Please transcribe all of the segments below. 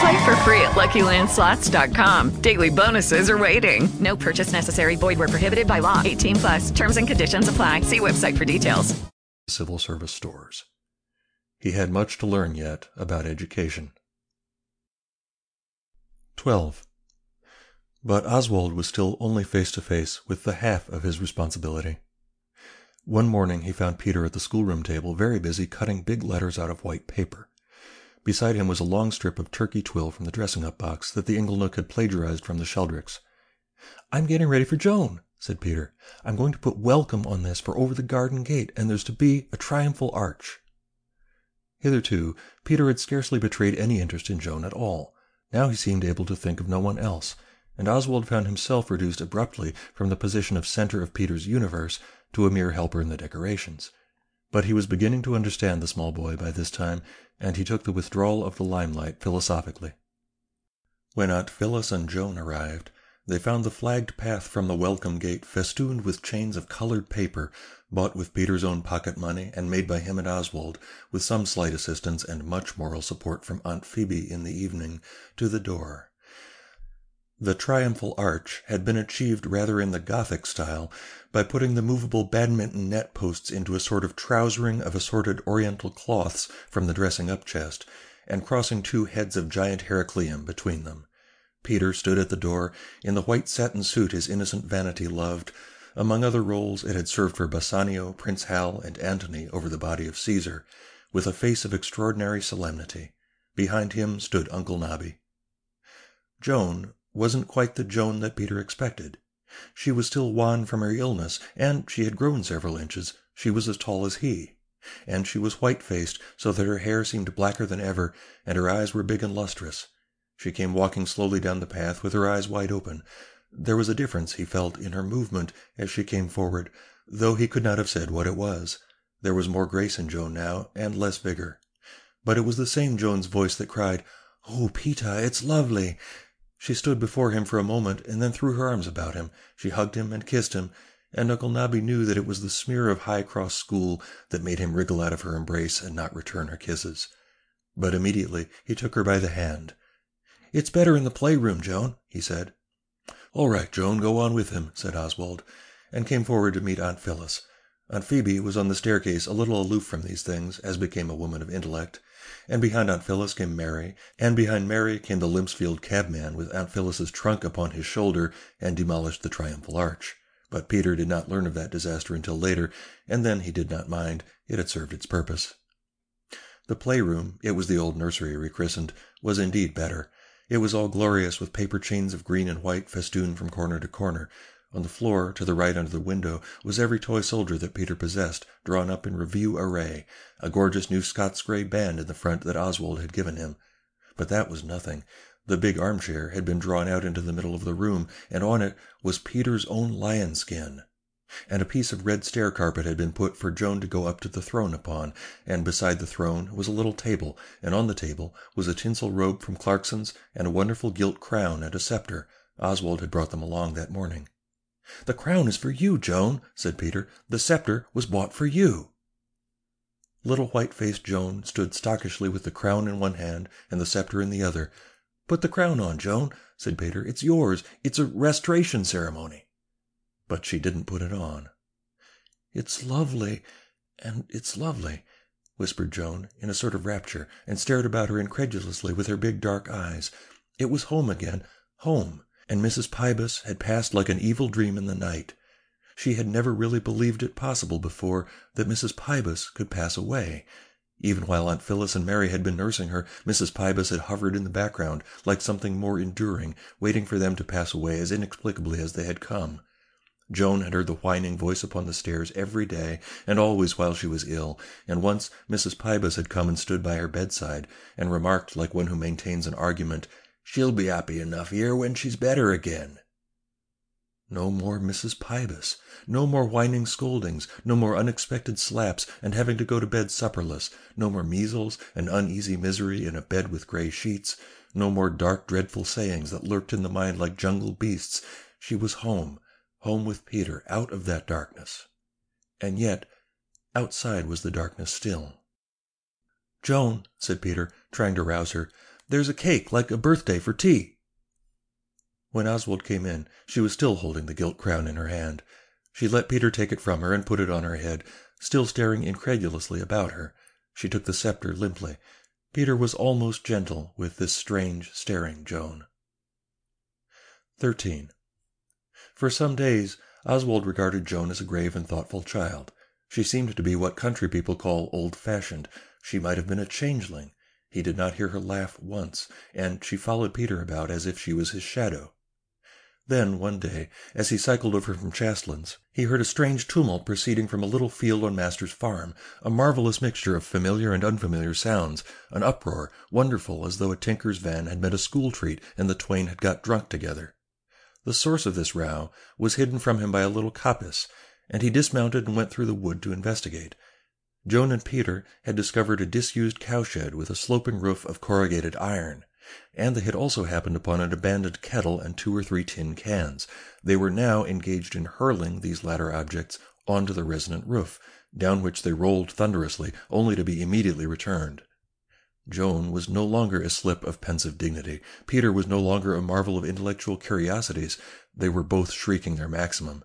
Play for free at LuckyLandSlots.com. Daily bonuses are waiting. No purchase necessary. Void where prohibited by law. 18 plus. Terms and conditions apply. See website for details. Civil service stores. He had much to learn yet about education. 12. But Oswald was still only face to face with the half of his responsibility. One morning he found Peter at the schoolroom table very busy cutting big letters out of white paper. Beside him was a long strip of turkey twill from the dressing up box that the Inglenook had plagiarized from the Sheldricks. I'm getting ready for Joan, said Peter. I'm going to put welcome on this for over the garden gate, and there's to be a triumphal arch. Hitherto, Peter had scarcely betrayed any interest in Joan at all. Now he seemed able to think of no one else, and Oswald found himself reduced abruptly from the position of center of Peter's universe to a mere helper in the decorations. But he was beginning to understand the small boy by this time, and he took the withdrawal of the limelight philosophically. When Aunt Phyllis and Joan arrived, they found the flagged path from the welcome gate festooned with chains of colored paper, bought with Peter's own pocket money and made by him and Oswald, with some slight assistance and much moral support from Aunt Phoebe in the evening, to the door. The triumphal arch had been achieved rather in the Gothic style by putting the movable badminton net posts into a sort of trousering of assorted Oriental cloths from the dressing up chest, and crossing two heads of giant Heracleum between them. Peter stood at the door in the white satin suit his innocent vanity loved. Among other roles it had served for Bassanio, Prince Hal, and Antony over the body of Caesar, with a face of extraordinary solemnity. Behind him stood Uncle Nobby. Joan wasn't quite the Joan that Peter expected. She was still wan from her illness, and she had grown several inches. She was as tall as he. And she was white faced, so that her hair seemed blacker than ever, and her eyes were big and lustrous. She came walking slowly down the path with her eyes wide open. There was a difference, he felt, in her movement as she came forward, though he could not have said what it was. There was more grace in Joan now, and less vigor. But it was the same Joan's voice that cried, Oh, Peter, it's lovely! She stood before him for a moment, and then threw her arms about him. She hugged him and kissed him, and Uncle Nobby knew that it was the smear of High Cross School that made him wriggle out of her embrace and not return her kisses. But immediately he took her by the hand. It's better in the playroom, Joan, he said. All right, Joan, go on with him, said Oswald, and came forward to meet Aunt Phyllis. Aunt Phoebe was on the staircase a little aloof from these things, as became a woman of intellect and behind Aunt Phyllis came Mary, and behind Mary came the Limpsfield cabman with Aunt Phyllis's trunk upon his shoulder and demolished the triumphal arch. But Peter did not learn of that disaster until later, and then he did not mind. It had served its purpose. The playroom, it was the old nursery rechristened, was indeed better. It was all glorious with paper chains of green and white festooned from corner to corner, on the floor, to the right under the window, was every toy soldier that Peter possessed, drawn up in review array, a gorgeous new Scots grey band in the front that Oswald had given him. But that was nothing. The big armchair had been drawn out into the middle of the room, and on it was Peter's own lion skin. And a piece of red stair carpet had been put for Joan to go up to the throne upon, and beside the throne was a little table, and on the table was a tinsel robe from Clarkson's, and a wonderful gilt crown and a sceptre. Oswald had brought them along that morning. The crown is for you, Joan, said Peter. The sceptre was bought for you. Little white faced Joan stood stockishly with the crown in one hand and the sceptre in the other. Put the crown on, Joan, said Peter. It's yours. It's a restoration ceremony. But she didn't put it on. It's lovely, and it's lovely, whispered Joan in a sort of rapture, and stared about her incredulously with her big dark eyes. It was home again, home and Mrs. Pybus had passed like an evil dream in the night. She had never really believed it possible before that Mrs. Pybus could pass away. Even while Aunt Phyllis and Mary had been nursing her, Mrs. Pybus had hovered in the background, like something more enduring, waiting for them to pass away as inexplicably as they had come. Joan had heard the whining voice upon the stairs every day, and always while she was ill, and once Mrs. Pybus had come and stood by her bedside, and remarked like one who maintains an argument, She'll be happy enough here when she's better again. No more Mrs. Pybus. No more whining scoldings, no more unexpected slaps and having to go to bed supperless, no more measles and uneasy misery in a bed with gray sheets, no more dark, dreadful sayings that lurked in the mind like jungle beasts. She was home, home with Peter, out of that darkness. And yet, outside was the darkness still. Joan, said Peter, trying to rouse her, there's a cake like a birthday for tea. When Oswald came in, she was still holding the gilt crown in her hand. She let Peter take it from her and put it on her head, still staring incredulously about her. She took the scepter limply. Peter was almost gentle with this strange, staring Joan. 13. For some days, Oswald regarded Joan as a grave and thoughtful child. She seemed to be what country people call old-fashioned. She might have been a changeling. He did not hear her laugh once, and she followed Peter about as if she was his shadow. Then, one day, as he cycled over from Chastlands, he heard a strange tumult proceeding from a little field on Master's farm, a marvelous mixture of familiar and unfamiliar sounds, an uproar, wonderful as though a tinker's van had met a school treat and the twain had got drunk together. The source of this row was hidden from him by a little coppice, and he dismounted and went through the wood to investigate. Joan and Peter had discovered a disused cowshed with a sloping roof of corrugated iron, and they had also happened upon an abandoned kettle and two or three tin cans. They were now engaged in hurling these latter objects onto the resonant roof, down which they rolled thunderously, only to be immediately returned. Joan was no longer a slip of pensive dignity. Peter was no longer a marvel of intellectual curiosities. They were both shrieking their maximum.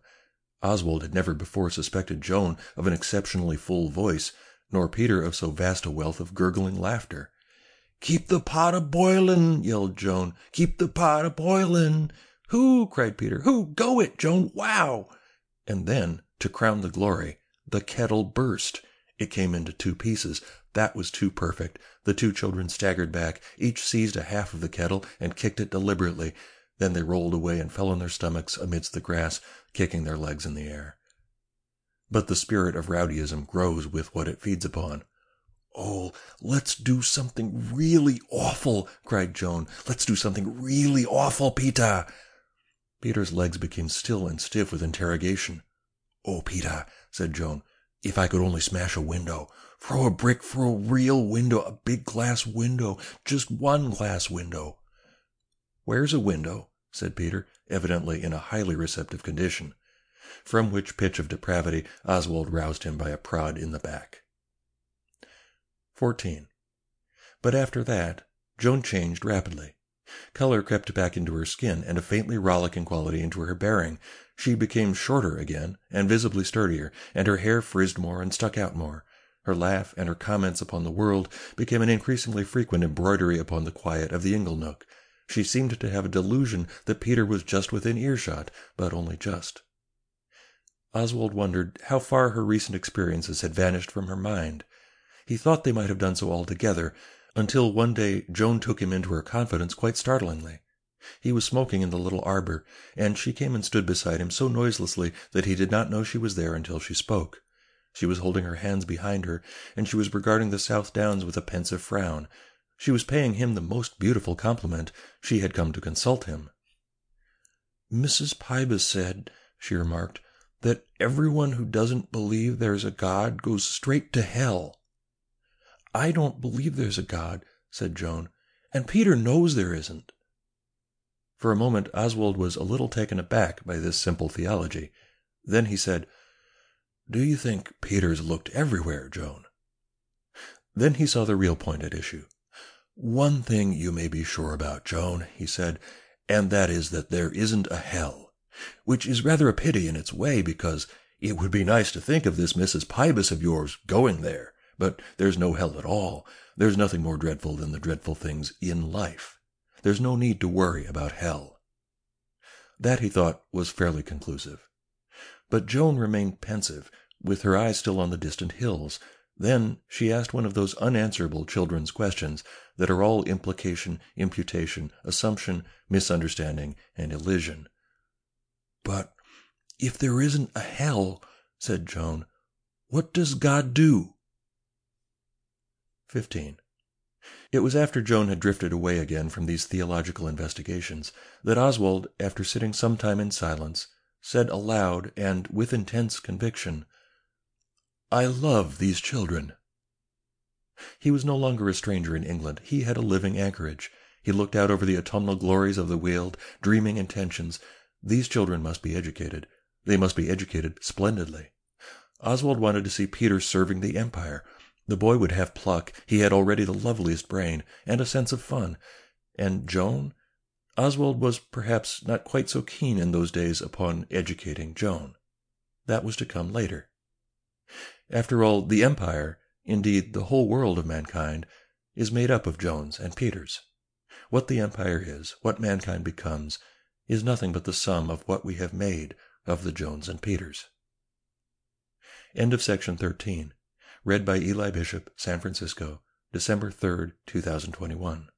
Oswald had never before suspected Joan of an exceptionally full voice, nor Peter of so vast a wealth of gurgling laughter. Keep the pot a boilin', yelled Joan. Keep the pot a boilin'. Who? cried Peter. Who? Go it, Joan. Wow! And then, to crown the glory, the kettle burst. It came into two pieces. That was too perfect. The two children staggered back. Each seized a half of the kettle and kicked it deliberately. Then they rolled away and fell on their stomachs amidst the grass, kicking their legs in the air. But the spirit of rowdyism grows with what it feeds upon. Oh, let's do something really awful, cried Joan. Let's do something really awful, Peter. Peter's legs became still and stiff with interrogation. Oh, Peter, said Joan, if I could only smash a window. Throw a brick for a real window, a big glass window, just one glass window. Where's a window? said Peter, evidently in a highly receptive condition, from which pitch of depravity Oswald roused him by a prod in the back. 14. But after that, Joan changed rapidly. Color crept back into her skin, and a faintly rollicking quality into her bearing. She became shorter again, and visibly sturdier, and her hair frizzed more and stuck out more. Her laugh and her comments upon the world became an increasingly frequent embroidery upon the quiet of the ingle nook. She seemed to have a delusion that Peter was just within earshot, but only just. Oswald wondered how far her recent experiences had vanished from her mind. He thought they might have done so altogether, until one day Joan took him into her confidence quite startlingly. He was smoking in the little arbor, and she came and stood beside him so noiselessly that he did not know she was there until she spoke. She was holding her hands behind her, and she was regarding the South Downs with a pensive frown. She was paying him the most beautiful compliment. She had come to consult him. Mrs. Pybus said, she remarked, that everyone who doesn't believe there's a God goes straight to hell. I don't believe there's a God, said Joan, and Peter knows there isn't. For a moment Oswald was a little taken aback by this simple theology. Then he said, Do you think Peter's looked everywhere, Joan? Then he saw the real point at issue. One thing you may be sure about, Joan, he said, and that is that there isn't a hell, which is rather a pity in its way, because it would be nice to think of this Mrs. Pybus of yours going there. But there's no hell at all. There's nothing more dreadful than the dreadful things in life. There's no need to worry about hell. That, he thought, was fairly conclusive. but Joan remained pensive, with her eyes still on the distant hills. Then she asked one of those unanswerable children's questions that are all implication, imputation, assumption, misunderstanding, and elision. But if there isn't a hell, said Joan, what does God do? 15. It was after Joan had drifted away again from these theological investigations that Oswald, after sitting some time in silence, said aloud and with intense conviction, I love these children. He was no longer a stranger in England. He had a living anchorage. He looked out over the autumnal glories of the Weald, dreaming intentions. These children must be educated. They must be educated splendidly. Oswald wanted to see Peter serving the Empire. The boy would have pluck. He had already the loveliest brain, and a sense of fun. And Joan? Oswald was perhaps not quite so keen in those days upon educating Joan. That was to come later. After all, the Empire, indeed the whole world of mankind, is made up of Joans and Peters. What the Empire is, what mankind becomes, is nothing but the sum of what we have made of the Joans and Peters. End of section 13. Read by Eli Bishop, San Francisco, December 3rd, 2021.